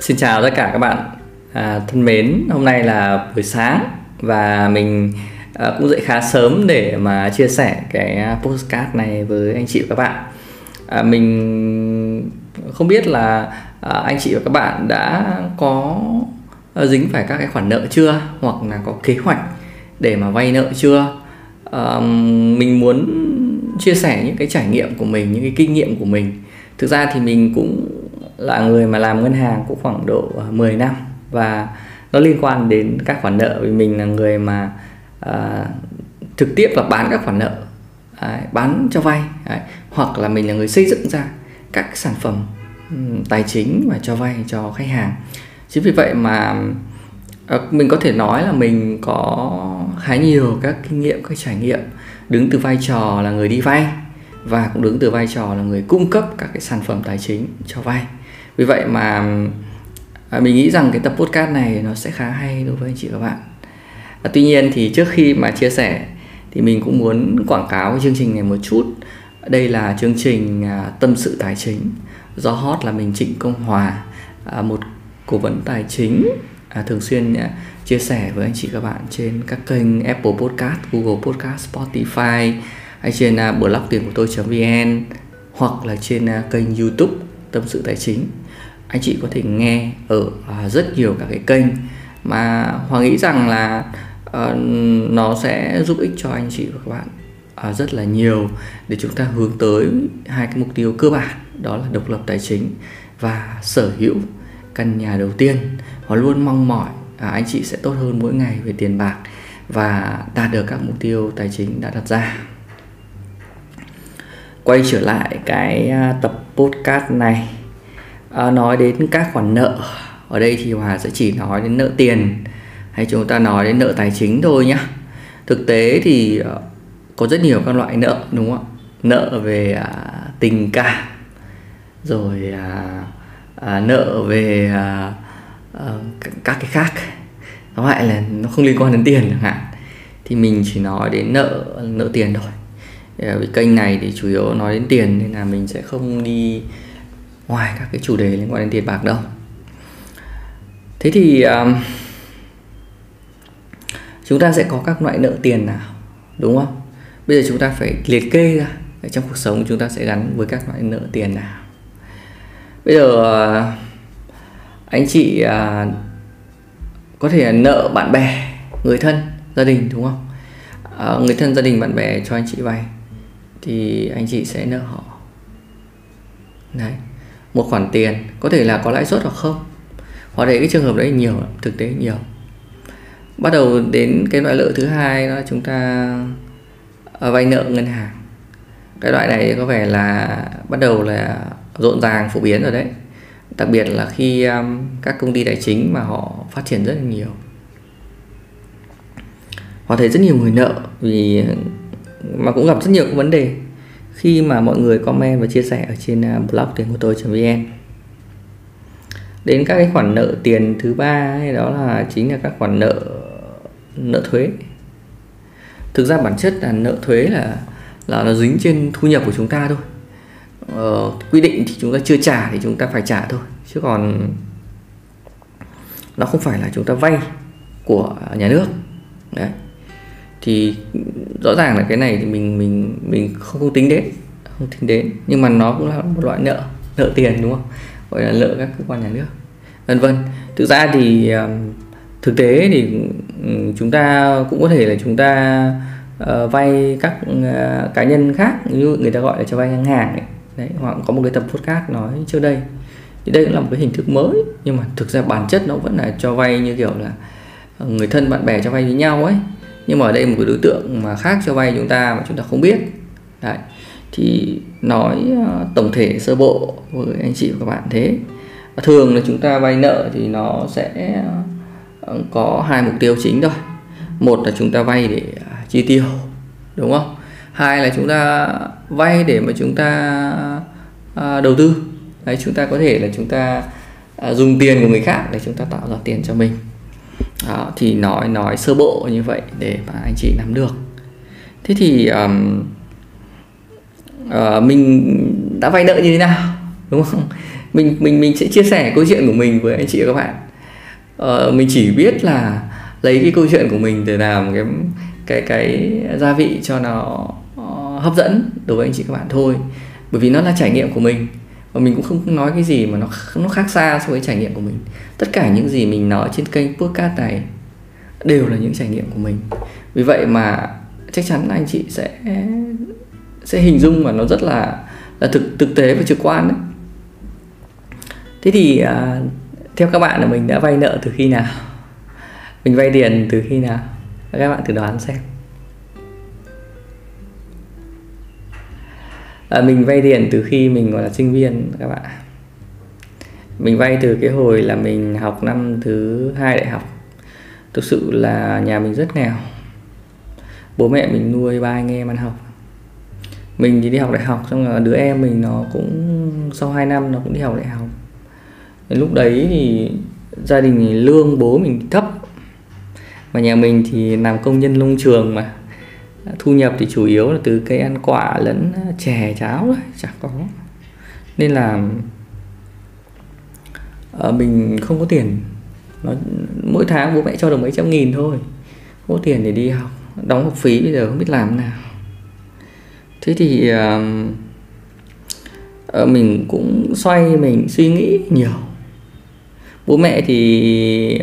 Xin chào tất cả các bạn à, thân mến. Hôm nay là buổi sáng và mình à, cũng dậy khá sớm để mà chia sẻ cái postcard này với anh chị và các bạn. À, mình không biết là à, anh chị và các bạn đã có à, dính phải các cái khoản nợ chưa hoặc là có kế hoạch để mà vay nợ chưa. À, mình muốn chia sẻ những cái trải nghiệm của mình, những cái kinh nghiệm của mình. Thực ra thì mình cũng là người mà làm ngân hàng cũng khoảng độ ờ, 10 năm. Và nó liên quan đến các khoản nợ vì mình là người mà à, trực tiếp là bán các khoản nợ à, bán cho vay à, hoặc là mình là người xây dựng ra các sản phẩm um, tài chính và cho vay cho khách hàng. Chính vì vậy mà à, mình có thể nói là mình có khá nhiều các kinh nghiệm các trải nghiệm đứng từ vai trò là người đi vay và cũng đứng từ vai trò là người cung cấp các cái sản phẩm tài chính cho vay vì vậy mà à, mình nghĩ rằng cái tập podcast này nó sẽ khá hay đối với anh chị và các bạn. À, tuy nhiên thì trước khi mà chia sẻ thì mình cũng muốn quảng cáo cái chương trình này một chút. Đây là chương trình à, tâm sự tài chính. Do hot là mình Trịnh Công Hòa à, một cố vấn tài chính à, thường xuyên à, chia sẻ với anh chị các bạn trên các kênh Apple Podcast, Google Podcast, Spotify hay trên à, blog tiền của tôi.vn hoặc là trên à, kênh YouTube tâm sự tài chính anh chị có thể nghe ở à, rất nhiều các cái kênh. Mà hoàng nghĩ rằng là uh, nó sẽ giúp ích cho anh chị và các bạn uh, rất là nhiều để chúng ta hướng tới hai cái mục tiêu cơ bản đó là độc lập tài chính và sở hữu căn nhà đầu tiên. Họ luôn mong mỏi uh, anh chị sẽ tốt hơn mỗi ngày về tiền bạc và đạt được các mục tiêu tài chính đã đặt ra. Quay trở lại cái tập podcast này à, nói đến các khoản nợ ở đây thì hòa sẽ chỉ nói đến nợ tiền hay chúng ta nói đến nợ tài chính thôi nhé thực tế thì ờ, có rất nhiều các loại nợ đúng không ạ? Nợ về à, tình cảm rồi à, à, nợ về à, à, các cái khác. Nó lại là nó không liên quan đến tiền chẳng hạn. Thì mình chỉ nói đến nợ nợ tiền thôi. Ờ, vì kênh này thì chủ yếu nói đến tiền nên là mình sẽ không đi ngoài các cái chủ đề liên quan đến tiền bạc đâu. Thế thì um, chúng ta sẽ có các loại nợ tiền nào đúng không? Bây giờ chúng ta phải liệt kê ra trong cuộc sống chúng ta sẽ gắn với các loại nợ tiền nào. Bây giờ uh, anh chị uh, có thể nợ bạn bè người thân gia đình đúng không? À, người thân gia đình bạn bè cho anh chị vay thì anh chị sẽ nợ họ. Đấy một khoản tiền có thể là có lãi suất hoặc không? Hoặc đấy cái trường hợp đấy nhiều thực tế nhiều. Bắt đầu đến cái loại nợ thứ hai đó chúng ta à, vay nợ ngân hàng. Cái loại này có vẻ là bắt đầu là rộn ràng phổ biến rồi đấy. Đặc biệt là khi um, các công ty tài chính mà họ phát triển rất là nhiều. Họ thấy rất nhiều người nợ vì mà cũng gặp rất nhiều vấn đề khi mà mọi người comment và chia sẻ ở trên à, blog tiền của tôi.vn đến các cái khoản nợ tiền thứ ba đó là chính là các khoản nợ nợ thuế. Thực ra bản chất là nợ thuế là là nó dính trên thu nhập của chúng ta thôi. Ờ, quy định thì chúng ta chưa trả thì chúng ta phải trả thôi. Chứ còn nó không phải là chúng ta vay của nhà nước. Đấy thì rõ ràng là cái này thì mình mình mình không, không tính đến không tính đến. Nhưng mà nó cũng là một loại nợ nợ tiền đúng không? Gọi là nợ các cơ quan nhà nước vân vân. Thực ra thì thực tế thì chúng ta cũng có thể là chúng ta uh, vay các uh, cá nhân khác. Như người ta gọi là cho vay ngân hàng ấy. đấy hoặc có một cái tập podcast nói trước đây. Thì đây cũng là một cái hình thức mới nhưng mà thực ra bản chất nó vẫn là cho vay như kiểu là người thân bạn bè cho vay với nhau ấy nhưng mà ở đây một cái đối tượng mà khác cho vay chúng ta mà chúng ta không biết. Đấy. thì nói ờ, tổng thể sơ bộ với anh chị và các bạn thế. Thường là chúng ta vay nợ thì nó sẽ ờ, có hai mục tiêu chính thôi. Một là chúng ta vay để à, chi tiêu, đúng không? Hai là chúng ta vay để mà chúng ta ờ, đầu tư. Đấy, chúng ta có thể là chúng ta dùng tiền của người khác để chúng ta tạo ra tiền cho mình đó, thì nói nói sơ bộ như vậy để mà anh chị nắm được. Thế thì um, uh, mình đã vay nợ như thế nào? Đúng không? Mình mình mình sẽ chia sẻ câu chuyện của mình với anh chị và các bạn. Uh, mình chỉ biết là lấy cái câu chuyện của mình để làm cái cái cái gia vị cho nó uh, hấp dẫn đối với anh chị các bạn thôi. Bởi vì nó là trải nghiệm của mình và mình cũng không nói cái gì mà nó nó khác xa so với trải nghiệm của mình. Tất cả những gì mình nói trên kênh podcast này đều là những trải nghiệm của mình. Vì vậy mà chắc chắn là anh chị sẽ sẽ hình dung mà nó rất là là thực thực tế và trực quan đấy. Thế thì à, theo các bạn là mình đã vay nợ từ khi nào? Mình vay tiền từ khi nào? Các bạn thử đoán xem. À, mình vay tiền từ khi mình còn là sinh viên các bạn mình vay từ cái hồi là mình học năm thứ hai đại học. Thực sự là nhà mình rất nghèo. Bố mẹ mình nuôi ba anh em ăn học. Mình thì đi học đại học xong rồi đứa em mình nó cũng sau 2 năm nó cũng đi học đại học. Lúc đấy thì gia đình lương bố mình thấp. Mà nhà mình thì làm công nhân nông trường mà thu nhập thì chủ yếu là từ cây ăn quả lẫn à, chè cháo thôi chẳng có. Nên là uh, mình không có tiền. Nó mỗi tháng bố mẹ cho được mấy trăm nghìn thôi. Không có tiền để đi học. Đóng học phí bây giờ không biết làm nào. Thế thì uh, mình cũng xoay mình suy nghĩ nhiều. Bố mẹ thì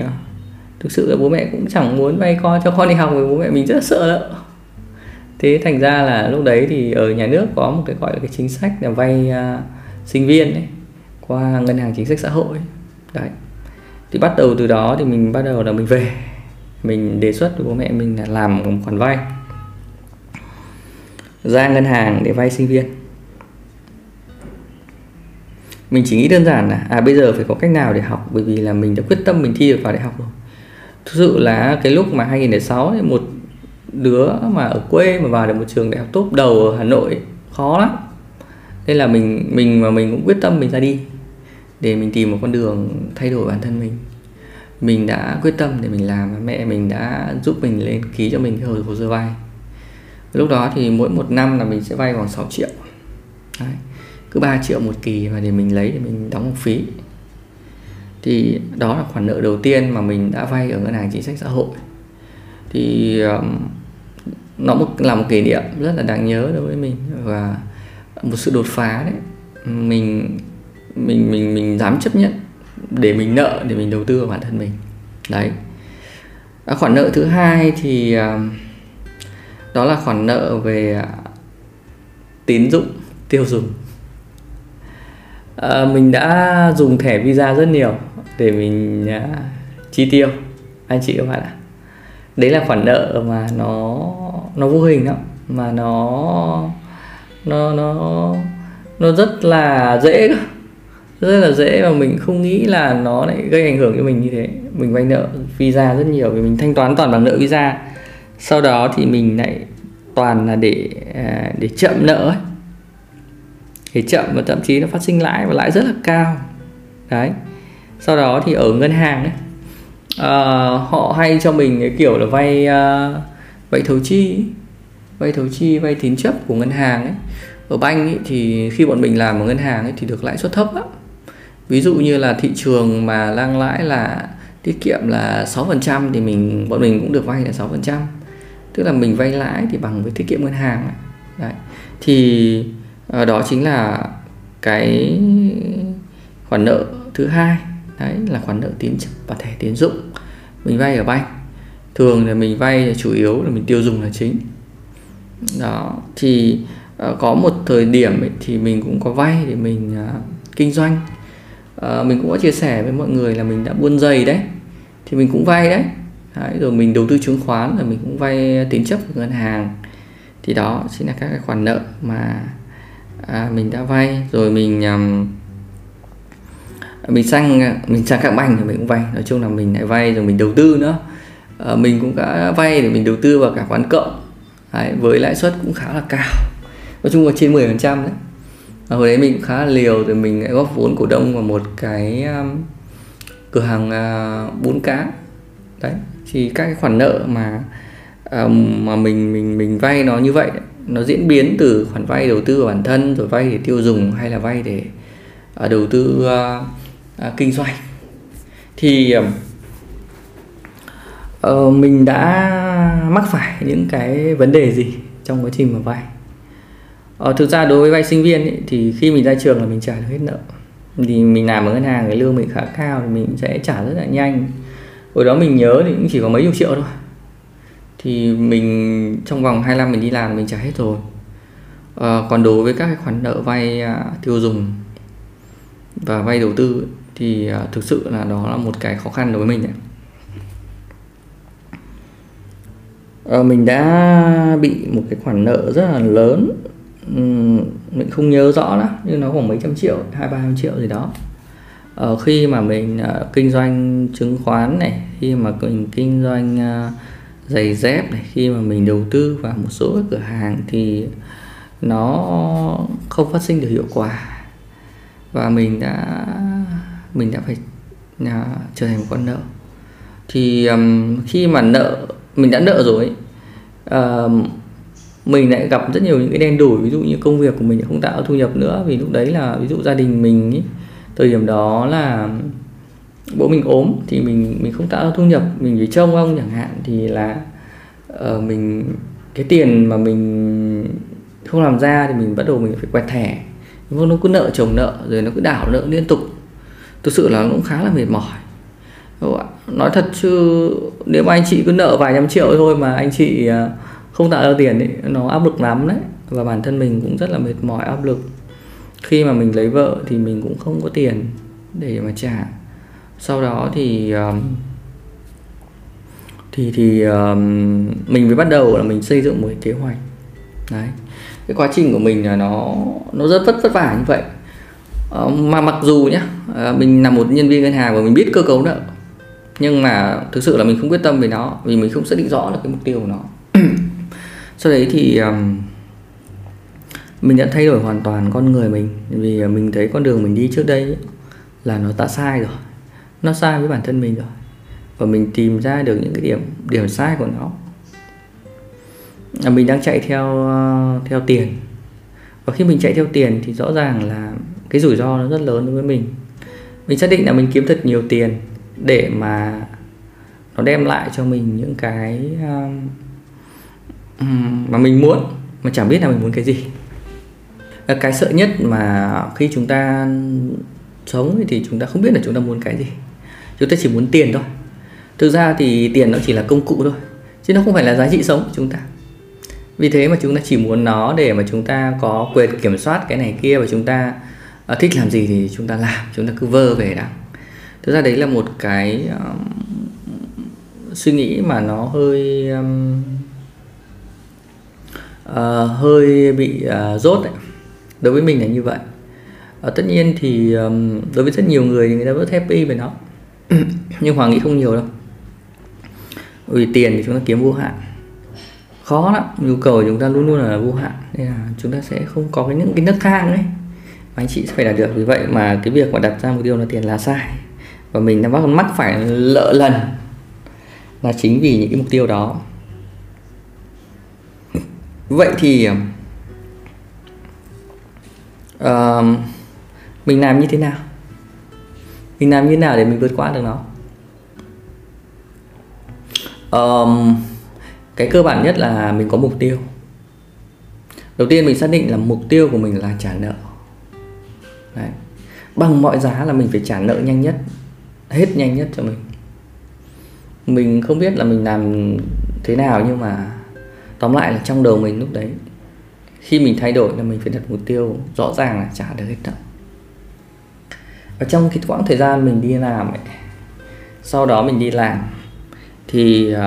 thực sự là bố mẹ cũng chẳng muốn vay con cho con đi học vì bố mẹ mình rất sợ. đó thế thành ra là lúc đấy thì ở nhà nước có một cái gọi là cái chính sách là vay uh, sinh viên ấy, qua ngân hàng chính sách xã hội. Đấy. Thì bắt đầu từ đó thì mình bắt đầu là mình về mình đề xuất với bố mẹ mình là làm một khoản vay ra ngân hàng để vay sinh viên. Mình chỉ nghĩ đơn giản là à bây giờ phải có cách nào để học bởi vì là mình đã quyết tâm mình thi được vào đại học rồi. Thực sự là cái lúc mà 2006 ấy, một đứa mà ở quê mà vào được một trường đại học tốt đầu ở Hà Nội, khó lắm. Nên là mình mình mà mình cũng quyết tâm mình ra đi, để mình tìm một con đường thay đổi bản thân mình. Mình đã quyết tâm để mình làm và mẹ mình đã giúp mình lên, ký cho mình cái hồ sơ vay lúc đó thì mỗi một năm là mình sẽ vay khoảng 6 triệu. Đấy. cứ 3 triệu một kỳ và để mình lấy để mình đóng học phí. Thì đó là khoản nợ đầu tiên mà mình đã vay ở ngân hàng chính sách xã hội thì um, nó một, là một kỷ niệm rất là đáng nhớ đối với mình và một sự đột phá đấy. Mình mình mình mình dám chấp nhận để mình nợ để mình đầu tư vào bản thân mình. Đấy. À, khoản nợ thứ hai thì uh, đó là khoản nợ về uh, tín dụng tiêu dùng. À, mình đã dùng thẻ visa rất nhiều để mình uh, chi tiêu. Anh chị các bạn ạ? Đấy là khoản nợ mà nó nó vô hình đó. Mà nó nó nó nó rất là dễ rất là dễ và mình không nghĩ là nó lại gây ảnh hưởng cho mình như thế. Mình vay nợ visa rất nhiều vì mình thanh toán toàn bằng nợ visa. Sau đó thì mình lại toàn là để à, để chậm nợ ấy. Để chậm và thậm chí nó phát sinh lãi và lãi rất là cao. Đấy. Sau đó thì ở ngân hàng ấy uh, họ hay cho mình cái kiểu là vay uh, vay thấu chi vay thấu chi vay tín chấp của ngân hàng ấy. Ở banh ấy, thì khi bọn mình làm ở ngân hàng ấy, thì được lãi suất thấp lắm ví dụ như là thị trường mà đang lãi là tiết kiệm là 6% thì mình bọn mình cũng được vay là 6% tức là mình vay lãi thì bằng với tiết kiệm ngân hàng đấy. Thì ờ, đó chính là cái khoản nợ thứ hai đấy là khoản nợ tín chấp và thẻ tín dụng. Mình vay ở bank. Thường là mình vay là chủ yếu là mình tiêu dùng là chính. Đó thì uh, có một thời điểm ấy, thì mình cũng có vay để mình uh, kinh doanh. Uh, mình cũng có chia sẻ với mọi người là mình đã buôn giày đấy thì mình cũng vay đấy. đấy rồi mình đầu tư chứng khoán rồi mình cũng vay tín chấp của ngân hàng. Thì đó chính là các cái khoản nợ mà à, mình đã vay. Rồi mình um, mình sang mình sang các banh thì mình cũng vay. Nói chung là mình lại vay rồi mình đầu tư nữa. À, mình cũng đã vay để mình đầu tư vào cả quán cộng đấy, với lãi suất cũng khá là cao. Nói chung là trên 10 phần trăm đấy. À, hồi đấy mình cũng khá là liều rồi mình lại góp vốn cổ đông vào một cái um, cửa hàng uh, bún cá. Đấy thì các cái khoản nợ mà um, mà mình mình mình vay nó như vậy nó diễn biến từ khoản vay đầu tư của bản thân rồi vay để tiêu dùng hay là vay để uh, đầu tư uh, À, kinh doanh. Thì uh, mình đã mắc phải những cái vấn đề gì trong quá trình mà vay? Uh, thực ra đối với vay sinh viên thì khi mình ra trường là mình trả được hết nợ. Thì mình làm ở ngân hàng cái lương mình khá cao thì mình sẽ trả rất là nhanh. Hồi đó mình nhớ thì cũng chỉ có mấy chục triệu thôi. Thì mình trong vòng 2 năm mình đi làm mình trả hết rồi. À, còn đối với các cái khoản nợ vay à, tiêu dùng và vay đầu tư thì à, thực sự là đó là một cái khó khăn đối với mình đấy. À, ờ, mình đã bị một cái khoản nợ rất là lớn. Uhm, mình không nhớ rõ lắm nhưng nó khoảng mấy trăm triệu hai ba trăm triệu gì đó. Ờ, khi mà mình uh, kinh doanh chứng khoán này khi mà mình kinh doanh uh, giày dép này khi mà mình đầu tư vào một số cửa hàng thì nó không phát sinh được hiệu quả. Và mình đã mình đã phải uh, trở thành một con nợ. Thì um, khi mà nợ mình đã nợ rồi uh, mình lại gặp rất nhiều những cái đen đủi ví dụ như công việc của mình không tạo thu nhập nữa vì lúc đấy là ví dụ gia đình mình ý, thời điểm đó là bố mình ốm thì mình mình không tạo ra thu nhập mình chỉ trông ông chẳng hạn thì là uh, mình cái tiền mà mình không làm ra thì mình bắt đầu mình phải quẹt thẻ. Nó cứ nợ chồng nợ rồi nó cứ đảo nợ liên tục thực sự là cũng khá là mệt mỏi. Nói thật chứ, nếu mà anh chị cứ nợ vài trăm triệu thôi mà anh chị à, không tạo ra tiền ấy, nó áp lực lắm đấy. Và bản thân mình cũng rất là mệt mỏi, áp lực. Khi mà mình lấy vợ thì mình cũng không có tiền để mà trả. Sau đó thì à, thì thì à, mình mới bắt đầu là mình xây dựng một cái kế hoạch. Đấy. Cái quá trình của mình là nó nó rất vất vất vả như vậy. Ờ, mà mặc dù nhá ờ, mình là một nhân viên ngân hàng và mình biết cơ cấu nợ nhưng mà thực sự là mình không quyết tâm về nó vì mình không xác định rõ được cái mục tiêu của nó. Sau đấy thì um, mình đã thay đổi hoàn toàn con người mình vì ờ, mình thấy con đường mình đi trước đây ấy, là nó đã sai rồi nó sai với bản thân mình rồi và mình tìm ra được những cái điểm điểm sai của nó. Mình đang chạy theo theo tiền. Và khi mình chạy theo tiền thì rõ ràng là cái rủi ro nó rất lớn đối với mình. Mình xác định là mình kiếm thật nhiều tiền để mà nó đem lại cho mình những cái um, mà mình muốn mà chẳng biết là mình muốn cái gì. Cái sợ nhất mà khi chúng ta sống thì chúng ta không biết là chúng ta muốn cái gì. Chúng ta chỉ muốn tiền thôi. Thực ra thì tiền nó chỉ là công cụ thôi chứ nó không phải là giá trị sống của chúng ta. Vì thế mà chúng ta chỉ muốn nó để mà chúng ta có quyền kiểm soát cái này kia và chúng ta uh, thích làm gì thì chúng ta làm chúng ta cứ vơ về đằng thực ra đấy là một cái um, suy nghĩ mà nó hơi um, uh, hơi bị uh, rốt đấy. Đối với mình là như vậy. Uh, tất nhiên thì um, đối với rất nhiều người thì người ta rất happy về nó. Nhưng hoàng nghĩ không nhiều đâu. Vì tiền thì chúng ta kiếm vô hạn. Khó lắm nhu cầu của chúng ta luôn luôn là vô hạn. Nên là chúng ta sẽ không có cái những cái nấc thang ấy mà anh chị sẽ phải đạt được. Vì vậy mà cái việc mà đặt ra mục tiêu là tiền là sai. Và mình đã mắc mắc phải lỡ lần là chính vì những cái mục tiêu đó. Vậy thì uh, mình làm như thế nào? Mình làm như thế nào để mình vượt qua được nó? Um, cái cơ bản nhất là mình có mục tiêu. Đầu tiên mình xác định là mục tiêu của mình là trả nợ. Đấy. bằng mọi giá là mình phải trả nợ nhanh nhất hết nhanh nhất cho mình. Mình không biết là mình làm thế nào nhưng mà tóm lại là trong đầu mình lúc đấy khi mình thay đổi là mình phải đặt mục tiêu rõ ràng là trả được hết nợ. Và trong cái quãng thời gian mình đi làm ấy, sau đó mình đi làm thì uh,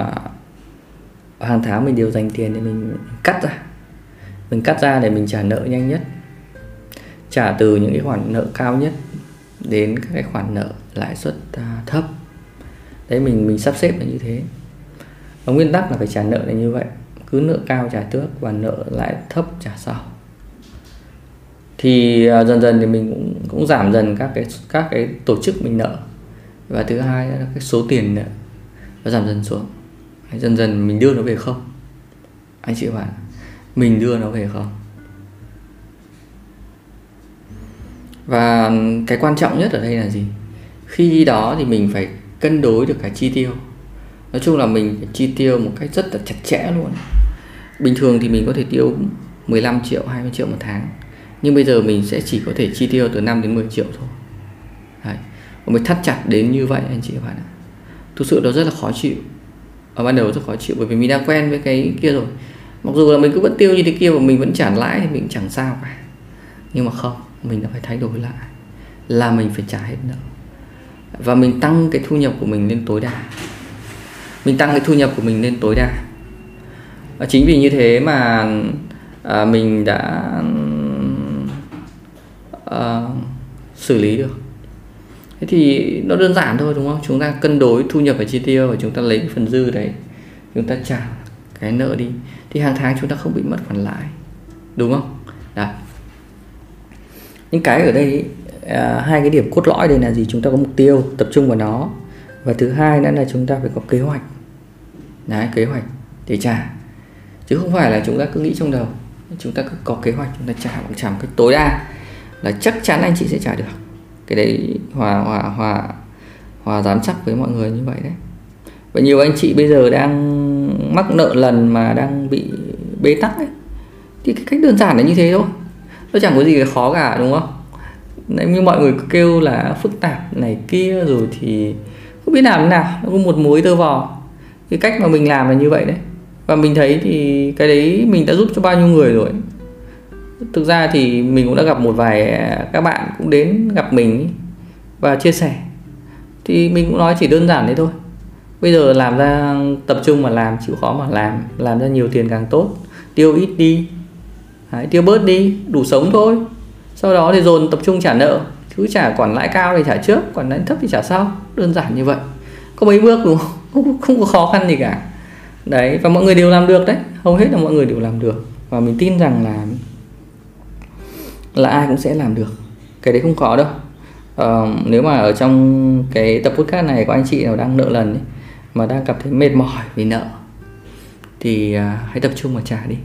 hàng tháng mình đều dành tiền để mình cắt ra. Mình cắt ra để mình trả nợ nhanh nhất trả từ những cái khoản nợ cao nhất đến các cái khoản nợ lãi suất à, thấp. Đấy mình mình sắp xếp là như thế. Và nguyên tắc là phải trả nợ là như vậy. Cứ nợ cao trả trước và nợ lãi thấp trả sau. Thì uh, dần dần thì mình cũng cũng giảm dần các cái các cái tổ chức mình nợ. Và thứ hai là cái số tiền nợ nó giảm dần xuống. Dần dần mình đưa nó về không? Anh chị bạn mình đưa nó về không? Và cái quan trọng nhất ở đây là gì? Khi đó thì mình phải cân đối được cái chi tiêu. Nói chung là mình phải chi tiêu một cách rất là chặt chẽ luôn. Bình thường thì mình có thể tiêu 15 triệu 20 triệu một tháng. Nhưng bây giờ mình sẽ chỉ có thể chi tiêu từ 5 đến 10 triệu thôi. Đấy. và mình thắt chặt đến như vậy, anh chị các bạn ạ. Thực sự nó rất là khó chịu. Ở ban đầu rất khó chịu bởi vì mình đã quen với cái kia rồi. Mặc dù là mình cứ vẫn tiêu như thế kia và mình vẫn trả lãi thì mình chẳng sao cả. Nhưng mà không mình đã phải thay đổi lại là mình phải trả hết nợ. Và mình tăng cái thu nhập của mình lên tối đa. Mình tăng cái thu nhập của mình lên tối đa. Và chính vì như thế mà à, mình đã à, xử lý được. Thế thì nó đơn giản thôi đúng không? Chúng ta cân đối thu nhập và chi tiêu và chúng ta lấy cái phần dư đấy chúng ta trả cái nợ đi. Thì hàng tháng chúng ta không bị mất khoản lãi. Đúng không? Đấy những cái ở đây à, hai cái điểm cốt lõi đây là gì? Chúng ta có mục tiêu tập trung vào nó. Và thứ hai nữa là chúng ta phải có kế hoạch. Đấy kế hoạch để trả. Chứ không phải là chúng ta cứ nghĩ trong đầu. Chúng ta cứ có kế hoạch chúng ta trả bằng trả một cách tối đa là chắc chắn anh chị sẽ trả được. Cái đấy hòa hòa hòa hòa dám chắc với mọi người như vậy đấy. Và nhiều anh chị bây giờ đang mắc nợ lần mà đang bị bế tắc ấy. Thì cái cách đơn giản là như thế thôi nó chẳng có gì là khó cả đúng không? Đấy, như mọi người kêu là phức tạp này kia rồi thì không biết làm thế nào nó có một mối tơ vò. Cái cách mà mình làm là như vậy đấy. Và mình thấy thì cái đấy mình đã giúp cho bao nhiêu người rồi. Thực ra thì mình cũng đã gặp một vài các bạn cũng đến gặp mình và chia sẻ. Thì mình cũng nói chỉ đơn giản đấy thôi. Bây giờ làm ra tập trung mà làm chịu khó mà làm làm ra nhiều tiền càng tốt tiêu ít đi. Đấy, tiêu bớt đi đủ sống thôi. Sau đó thì dồn tập trung trả nợ cứ trả quản lãi cao thì trả trước khoản lãi thấp thì trả sau. Đơn giản như vậy. Có mấy bước đúng không? Không, không có khó khăn gì cả. Đấy và mọi người đều làm được đấy. Hầu hết là mọi người đều làm được. Và mình tin rằng là là ai cũng sẽ làm được. Cái đấy không khó đâu. Ờ, nếu mà ở trong cái tập podcast này có anh chị nào đang nợ lần ấy, mà đang cảm thấy mệt mỏi vì nợ thì uh, hãy tập trung mà trả đi.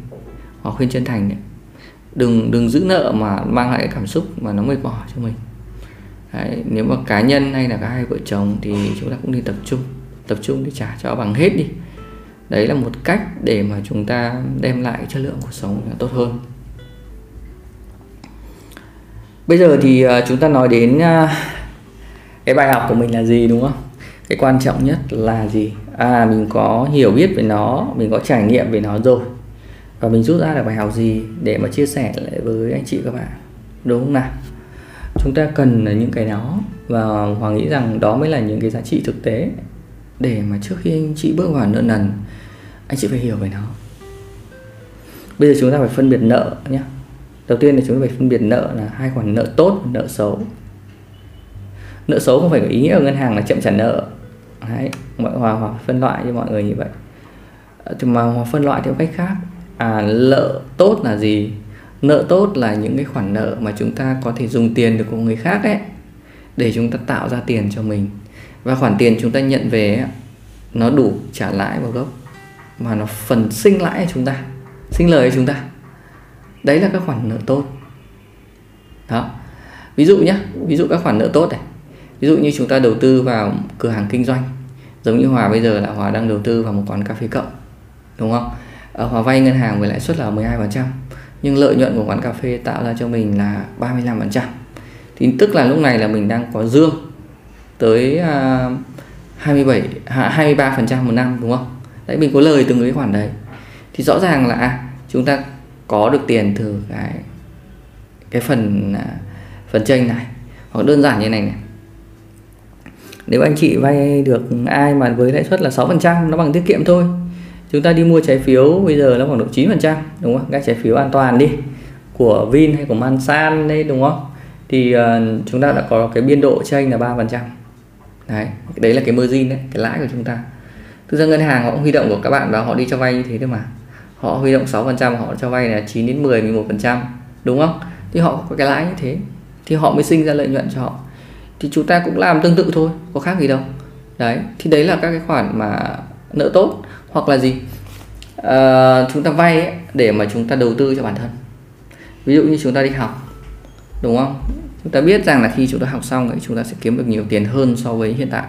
Họ khuyên chân thành đấy đừng đừng giữ nợ mà mang lại cái cảm xúc mà nó mệt mỏi cho mình. Đấy, nếu mà cá nhân hay là cả hai vợ chồng thì chúng ta cũng nên tập trung tập trung để trả cho bằng hết đi. Đấy là một cách để mà chúng ta đem lại chất lượng cuộc sống tốt hơn. Bây giờ thì à, chúng ta nói đến à, cái bài học của mình là gì đúng không? Cái quan trọng nhất là gì? À mình có hiểu biết về nó mình có trải nghiệm về nó rồi và mình rút ra được bài học gì để mà chia sẻ lại với anh chị các bạn? Đúng không nào? Chúng ta cần là những cái đó. Và hoàng nghĩ rằng đó mới là những cái giá trị thực tế để mà trước khi anh chị bước vào nợ nần anh chị phải hiểu về nó. Bây giờ chúng ta phải phân biệt nợ nhé. Đầu tiên là chúng ta phải phân biệt nợ là hai khoản nợ tốt và nợ xấu. Nợ xấu không phải có ý nghĩa ở ngân hàng là chậm trả nợ. Đấy, mọi hòa hòa phân loại cho mọi người như vậy. Ờ, thì mà hòa phân loại theo cách khác à nợ tốt là gì? Nợ tốt là những cái khoản nợ mà chúng ta có thể dùng tiền được của người khác ấy để chúng ta tạo ra tiền cho mình. Và khoản tiền chúng ta nhận về ấy, nó đủ trả lãi vào gốc mà nó phần sinh lãi cho chúng ta sinh lời cho chúng ta. Đấy là các khoản nợ tốt. Đó. Ví dụ nhé ví dụ các khoản nợ tốt này. Ví dụ như chúng ta đầu tư vào cửa hàng kinh doanh giống như hòa bây giờ là hòa đang đầu tư vào một quán cà phê cộng đúng không? Ở hòa vay ngân hàng với lãi suất là 12% nhưng lợi nhuận của quán cà phê tạo ra cho mình là 35% thì tức là lúc này là mình đang có dương tới à, 27 23% à, một năm đúng không? Đấy mình có lời từng cái khoản đấy. Thì rõ ràng là à, chúng ta có được tiền từ cái cái phần à, phần tranh này hoặc đơn giản như này này. Nếu anh chị vay được ai mà với lãi suất là 6% nó bằng tiết kiệm thôi chúng ta đi mua trái phiếu bây giờ nó khoảng độ 9% đúng không các trái phiếu an toàn đi. Của Vin hay của Mansan đây đúng không? Thì uh, chúng ta đã có cái biên độ chênh là 3% đấy đấy là cái margin đấy cái lãi của chúng ta. Thực ra ngân hàng họ cũng huy động của các bạn và họ đi cho vay như thế thôi mà. Họ huy động 6% họ cho vay là 9 đến 10 11% đúng không? Thì họ có cái lãi như thế thì họ mới sinh ra lợi nhuận cho họ. Thì chúng ta cũng làm tương tự thôi có khác gì đâu. Đấy thì đấy là các cái khoản mà nợ tốt hoặc là gì? À, chúng ta vay ấy, để mà chúng ta đầu tư cho bản thân. Ví dụ như chúng ta đi học đúng không? Chúng ta biết rằng là khi chúng ta học xong thì chúng ta sẽ kiếm được nhiều tiền hơn so với hiện tại.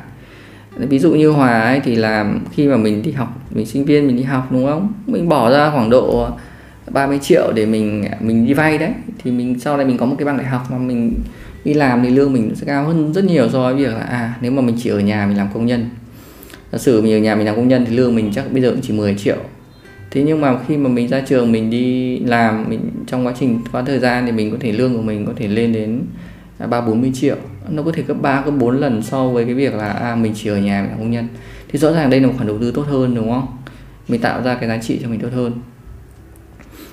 Ví dụ như hòa ấy thì là khi mà mình đi học mình sinh viên mình đi học đúng không? Mình bỏ ra khoảng độ 30 triệu để mình mình đi vay đấy. Thì mình sau này mình có một cái bằng đại học mà mình đi làm thì lương mình sẽ cao hơn rất nhiều so với việc là à nếu mà mình chỉ ở nhà mình làm công nhân giả sử mình ở nhà mình làm công nhân thì lương mình chắc bây giờ cũng chỉ 10 triệu. Thế nhưng mà khi mà mình ra trường mình đi làm mình trong quá trình qua thời gian thì mình có thể lương của mình có thể lên đến à, ba bốn mươi triệu. Nó có thể gấp 3 gấp 4 lần so với cái việc là à, mình chỉ ở nhà mình làm công nhân. Thì rõ ràng đây là một khoản đầu tư tốt hơn đúng không? Mình tạo ra cái giá trị cho mình tốt hơn.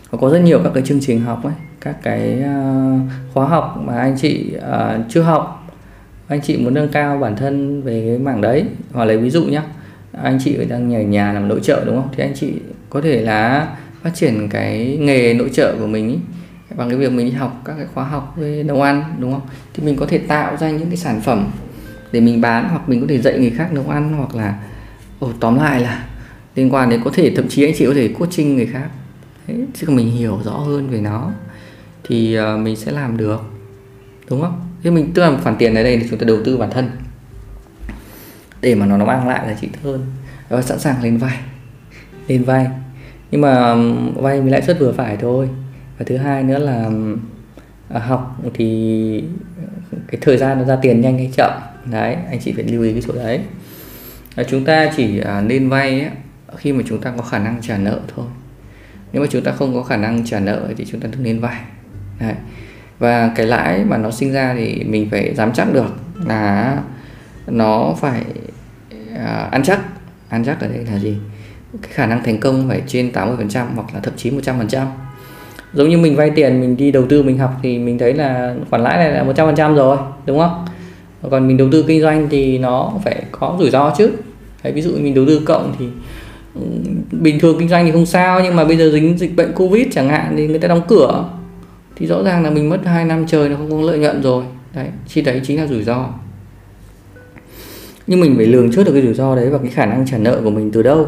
Và có rất nhiều các cái chương trình học ấy các cái uh, khóa học mà anh chị uh, chưa học anh chị muốn nâng cao bản thân về cái mảng đấy hoặc lấy ví dụ nhé anh chị đang nhảy nhà làm nội trợ đúng không? Thì anh chị có thể là phát triển cái nghề nội trợ của mình ý, bằng cái việc mình đi học các cái khóa học về nấu ăn đúng không? Thì mình có thể tạo ra những cái sản phẩm để mình bán hoặc mình có thể dạy người khác nấu ăn hoặc là ồ, tóm lại là liên quan đến có thể thậm chí anh chị có thể coaching người khác. Đấy, chứ còn mình hiểu rõ hơn về nó thì uh, mình sẽ làm được đúng không? Thế mình tức là khoản tiền đấy đây thì chúng ta đầu tư bản thân. Để mà nó nó mang lại giá trị hơn. Và sẵn sàng lên vay lên vay nhưng mà vay với lãi suất vừa phải thôi. Và thứ hai nữa là à, học thì cái thời gian nó ra tiền nhanh hay chậm. Đấy anh chị phải lưu ý cái chỗ đấy. À, chúng ta chỉ à, nên vay ấy, khi mà chúng ta có khả năng trả nợ thôi. Nếu mà chúng ta không có khả năng trả nợ thì chúng ta đừng nên vay đấy và cái lãi mà nó sinh ra thì mình phải dám chắc được là nó phải à, ăn chắc. Ăn chắc ở đây là gì? Cái khả năng thành công phải trên 80% hoặc là thậm chí 100% giống như mình vay tiền mình đi đầu tư mình học thì mình thấy là khoản lãi này là 100% rồi đúng không? Còn mình đầu tư kinh doanh thì nó phải có rủi ro chứ. Đấy, ví dụ mình đầu tư cộng thì ừ, bình thường kinh doanh thì không sao nhưng mà bây giờ dính dịch bệnh covid chẳng hạn thì người ta đóng cửa thì rõ ràng là mình mất 2 năm trời nó không có lợi nhuận rồi. Đấy, chi đấy chính là rủi ro. Nhưng mình phải lường trước được cái rủi ro đấy và cái khả năng trả nợ của mình từ đâu?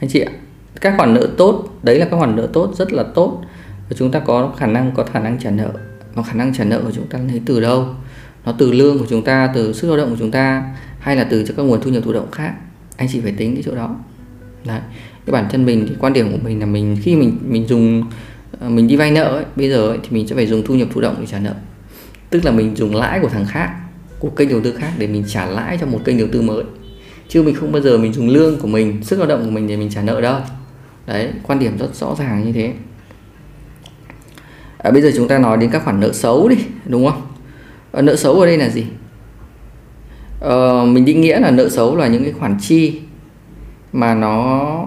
Anh chị ạ, các khoản nợ tốt, đấy là các khoản nợ tốt, rất là tốt. Và chúng ta có khả năng, có khả năng trả nợ. Và khả năng trả nợ của chúng ta lấy từ đâu? Nó từ lương của chúng ta, từ sức lao động của chúng ta, hay là từ các nguồn thu nhập thụ động khác? Anh chị phải tính cái chỗ đó. Đấy, cái bản thân mình thì quan điểm của mình là mình, khi mình mình dùng Ờ, mình đi vay nợ ấy, bây giờ ấy, thì mình sẽ phải dùng thu nhập thụ động để trả nợ. Tức là mình dùng lãi của thằng khác của kênh đầu tư khác để mình trả lãi cho một kênh đầu tư mới. Chứ mình không bao giờ mình dùng lương của mình sức lao động của mình để mình trả nợ đâu. Đấy quan điểm rất rõ ràng như thế. À, bây giờ chúng ta nói đến các khoản nợ xấu đi đúng không? À, nợ xấu ở đây là gì? À, mình định nghĩa là nợ xấu là những cái khoản chi mà nó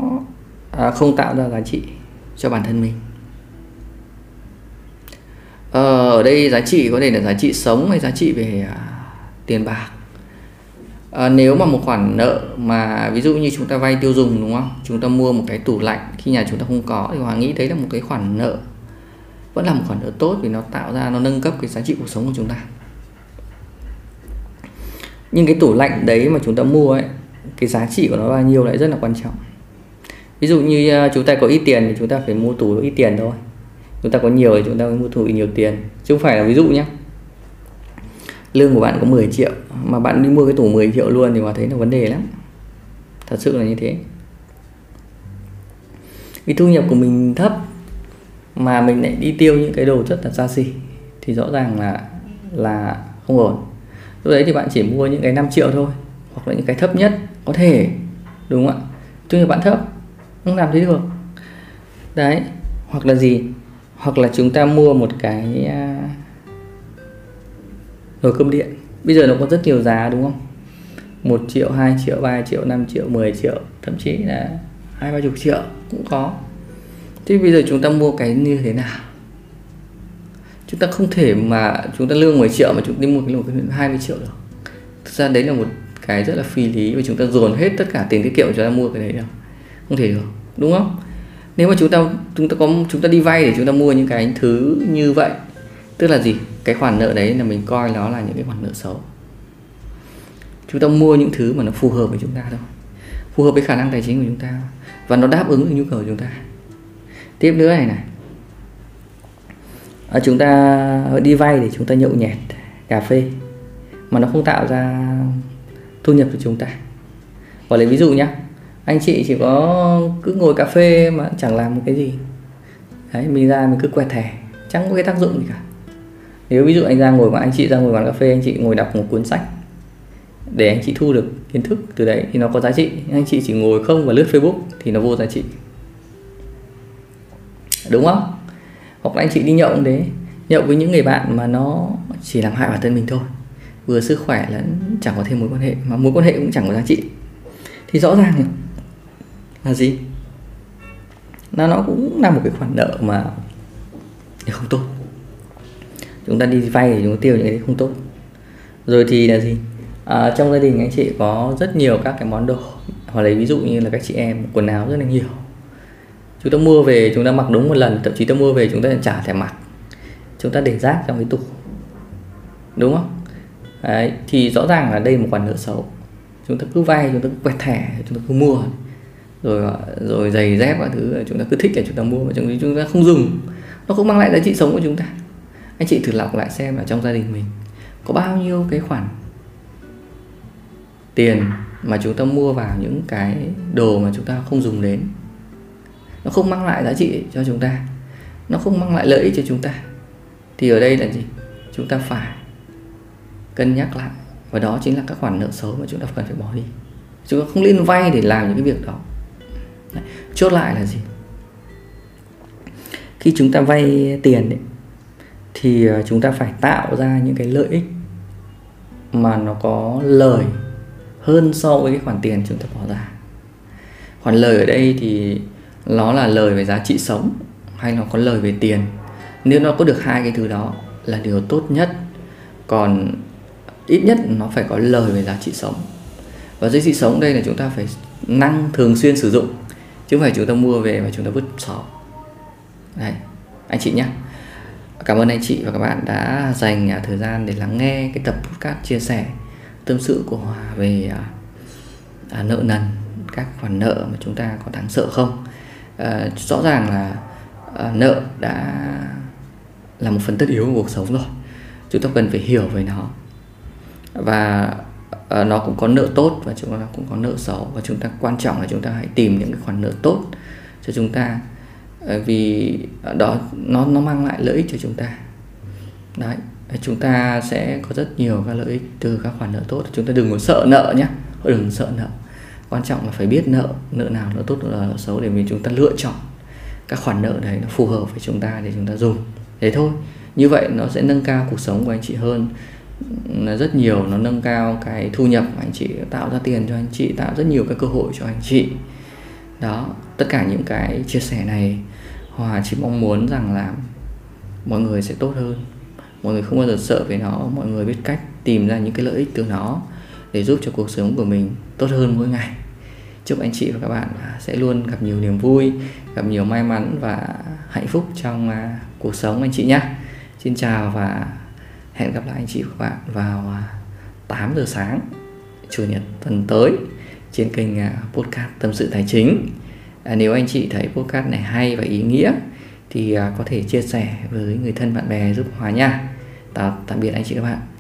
à, không tạo ra giá trị cho bản thân mình. Ờ, ở đây giá trị có thể là giá trị sống hay giá trị về à, tiền bạc. À, nếu mà một khoản nợ mà ví dụ như chúng ta vay tiêu dùng đúng không? Chúng ta mua một cái tủ lạnh khi nhà chúng ta không có thì hoàng nghĩ đấy là một cái khoản nợ. Vẫn là một khoản nợ tốt vì nó tạo ra nó nâng cấp cái giá trị cuộc sống của chúng ta. Nhưng cái tủ lạnh đấy mà chúng ta mua ấy cái giá trị của nó bao nhiêu lại rất là quan trọng. Ví dụ như à, chúng ta có ít tiền thì chúng ta phải mua tủ ít tiền thôi chúng ta có nhiều thì chúng ta mới mua tủ nhiều tiền. Chứ không phải là ví dụ nhé lương của bạn có 10 triệu, mà bạn đi mua cái tủ 10 triệu luôn thì mà thấy là vấn đề lắm. Thật sự là như thế. Vì thu nhập của mình thấp, mà mình lại đi tiêu những cái đồ rất là xa xỉ, thì rõ ràng là là không ổn. Lúc đấy thì bạn chỉ mua những cái 5 triệu thôi, hoặc là những cái thấp nhất có thể, đúng không ạ? Thu nhập bạn thấp, không làm thế được. Đấy, hoặc là gì? Hoặc là chúng ta mua một cái à, nồi cơm điện. Bây giờ nó có rất nhiều giá, đúng không? 1 triệu 2 triệu 3 triệu 5 triệu 10 triệu, thậm chí là hai, ba chục triệu cũng có. Thế bây giờ chúng ta mua cái như thế nào? Chúng ta không thể mà chúng ta lương 10 triệu mà chúng ta đi mua cái nồi cơm điện 20 triệu được. Thực ra đấy là một cái rất là phi lý và chúng ta dồn hết tất cả tiền tiết kiệm chúng ta mua cái đấy đâu. Không thể được, đúng không? Nếu mà chúng ta chúng ta có chúng ta đi vay để chúng ta mua những cái thứ như vậy tức là gì? Cái khoản nợ đấy là mình coi nó là những cái khoản nợ xấu. Chúng ta mua những thứ mà nó phù hợp với chúng ta thôi phù hợp với khả năng tài chính của chúng ta và nó đáp ứng được nhu cầu của chúng ta. Tiếp nữa này này. À, chúng ta đi vay để chúng ta nhậu nhẹt cà phê mà nó không tạo ra thu nhập cho chúng ta. Gọi lấy ví dụ nhé anh chị chỉ có cứ ngồi cà phê mà chẳng làm một cái gì. Đấy, mình ra mình cứ quẹt thẻ, chẳng có cái tác dụng gì cả. Nếu ví dụ anh ra ngồi mà anh chị ra ngồi quán cà phê, anh chị ngồi đọc một cuốn sách để anh chị thu được kiến thức từ đấy thì nó có giá trị. Anh chị chỉ ngồi không và lướt facebook thì nó vô giá trị. Đúng không? Hoặc là anh chị đi nhậu cũng thế. Nhậu với những người bạn mà nó chỉ làm hại bản thân mình thôi. Vừa sức khỏe lẫn chẳng có thêm mối quan hệ, mà mối quan hệ cũng chẳng có giá trị. Thì rõ ràng là gì? Nó nó cũng là một cái khoản nợ mà không tốt. Chúng ta đi vay thì chúng ta tiêu những cái không tốt. Rồi thì là gì? À, trong gia đình anh chị có rất nhiều các cái món đồ. Hoặc lấy ví dụ như là các chị em quần áo rất là nhiều. Chúng ta mua về chúng ta mặc đúng một lần thậm chí ta mua về chúng ta trả thẻ mặc chúng ta để rác trong cái tủ. Đúng không? Đấy, thì rõ ràng là đây là một khoản nợ xấu. Chúng ta cứ vay chúng ta cứ quẹt thẻ chúng ta cứ mua rồi ờ, rồi giày dép các thứ, chúng ta cứ thích là chúng ta mua, mà chúng ta không dùng, nó không mang lại giá trị sống của chúng ta. Anh chị thử lọc lại xem là trong gia đình mình có bao nhiêu cái khoản tiền mà chúng ta mua vào những cái đồ mà chúng ta không dùng đến. Nó không mang lại giá trị cho chúng ta, nó không mang lại lợi ích cho chúng ta. Thì ở đây là gì? Chúng ta phải cân nhắc lại, và đó chính là các khoản nợ xấu mà chúng ta cần phải bỏ đi. Chúng ta không nên vay để làm những cái việc đó chốt lại là gì? Khi chúng ta vay tiền ấy, thì ờ, chúng ta phải tạo ra những cái lợi ích mà nó có lời hơn so với cái khoản tiền chúng ta bỏ ra. Khoản lời ở đây thì nó là lời về giá trị sống hay nó có lời về tiền. Nếu nó có được hai cái thứ đó là điều tốt nhất còn ít nhất nó phải có lời về giá trị sống. Và giá trị sống đây là chúng ta phải năng thường xuyên sử dụng chứ không phải chúng ta mua về và chúng ta vứt xó đây anh chị nhé. Cảm ơn anh chị và các bạn đã dành à, thời gian để lắng nghe cái tập podcast chia sẻ tâm sự của Hòa về à, à, nợ nần các khoản nợ mà chúng ta có đáng sợ không. À, rõ ràng là à, nợ đã là một phần tất yếu của cuộc sống rồi. Chúng ta cần phải hiểu về nó. Và uh, nó cũng có nợ tốt và chúng ta cũng có nợ xấu. Và chúng ta quan trọng là chúng ta hãy tìm những cái khoản nợ tốt cho chúng ta. Uh, vì đó nó nó mang lại lợi ích cho chúng ta. Đấy chúng ta sẽ có rất nhiều các lợi ích từ các khoản nợ tốt. Chúng ta đừng có sợ nợ nhé đừng sợ nợ. Quan trọng là phải biết nợ nợ nào nợ tốt nợ nợ xấu để mình chúng ta lựa chọn các khoản nợ đấy nó phù hợp với chúng ta để chúng ta dùng. Thế thôi. Như vậy nó sẽ nâng cao cuộc sống của anh chị hơn rất nhiều, nó nâng cao cái thu nhập của anh chị, tạo ra tiền cho anh chị, tạo rất nhiều các cơ hội cho anh chị. Đó, tất cả những cái chia sẻ này, hòa chỉ mong muốn rằng là mọi người sẽ tốt hơn. Mọi người không bao giờ sợ về nó, mọi người biết cách tìm ra những cái lợi ích từ nó để giúp cho cuộc sống của mình tốt hơn mỗi ngày. Chúc anh chị và các bạn sẽ luôn gặp nhiều niềm vui, gặp nhiều may mắn và hạnh phúc trong à, cuộc sống anh chị nhé. Xin chào và hẹn gặp lại anh chị và các bạn vào à, 8 giờ sáng chủ nhật tuần tới trên kênh à, podcast tâm sự tài chính. À, nếu anh chị thấy podcast này hay và ý nghĩa thì à, có thể chia sẻ với người thân bạn bè giúp hòa nha. Tạm biệt anh chị các bạn.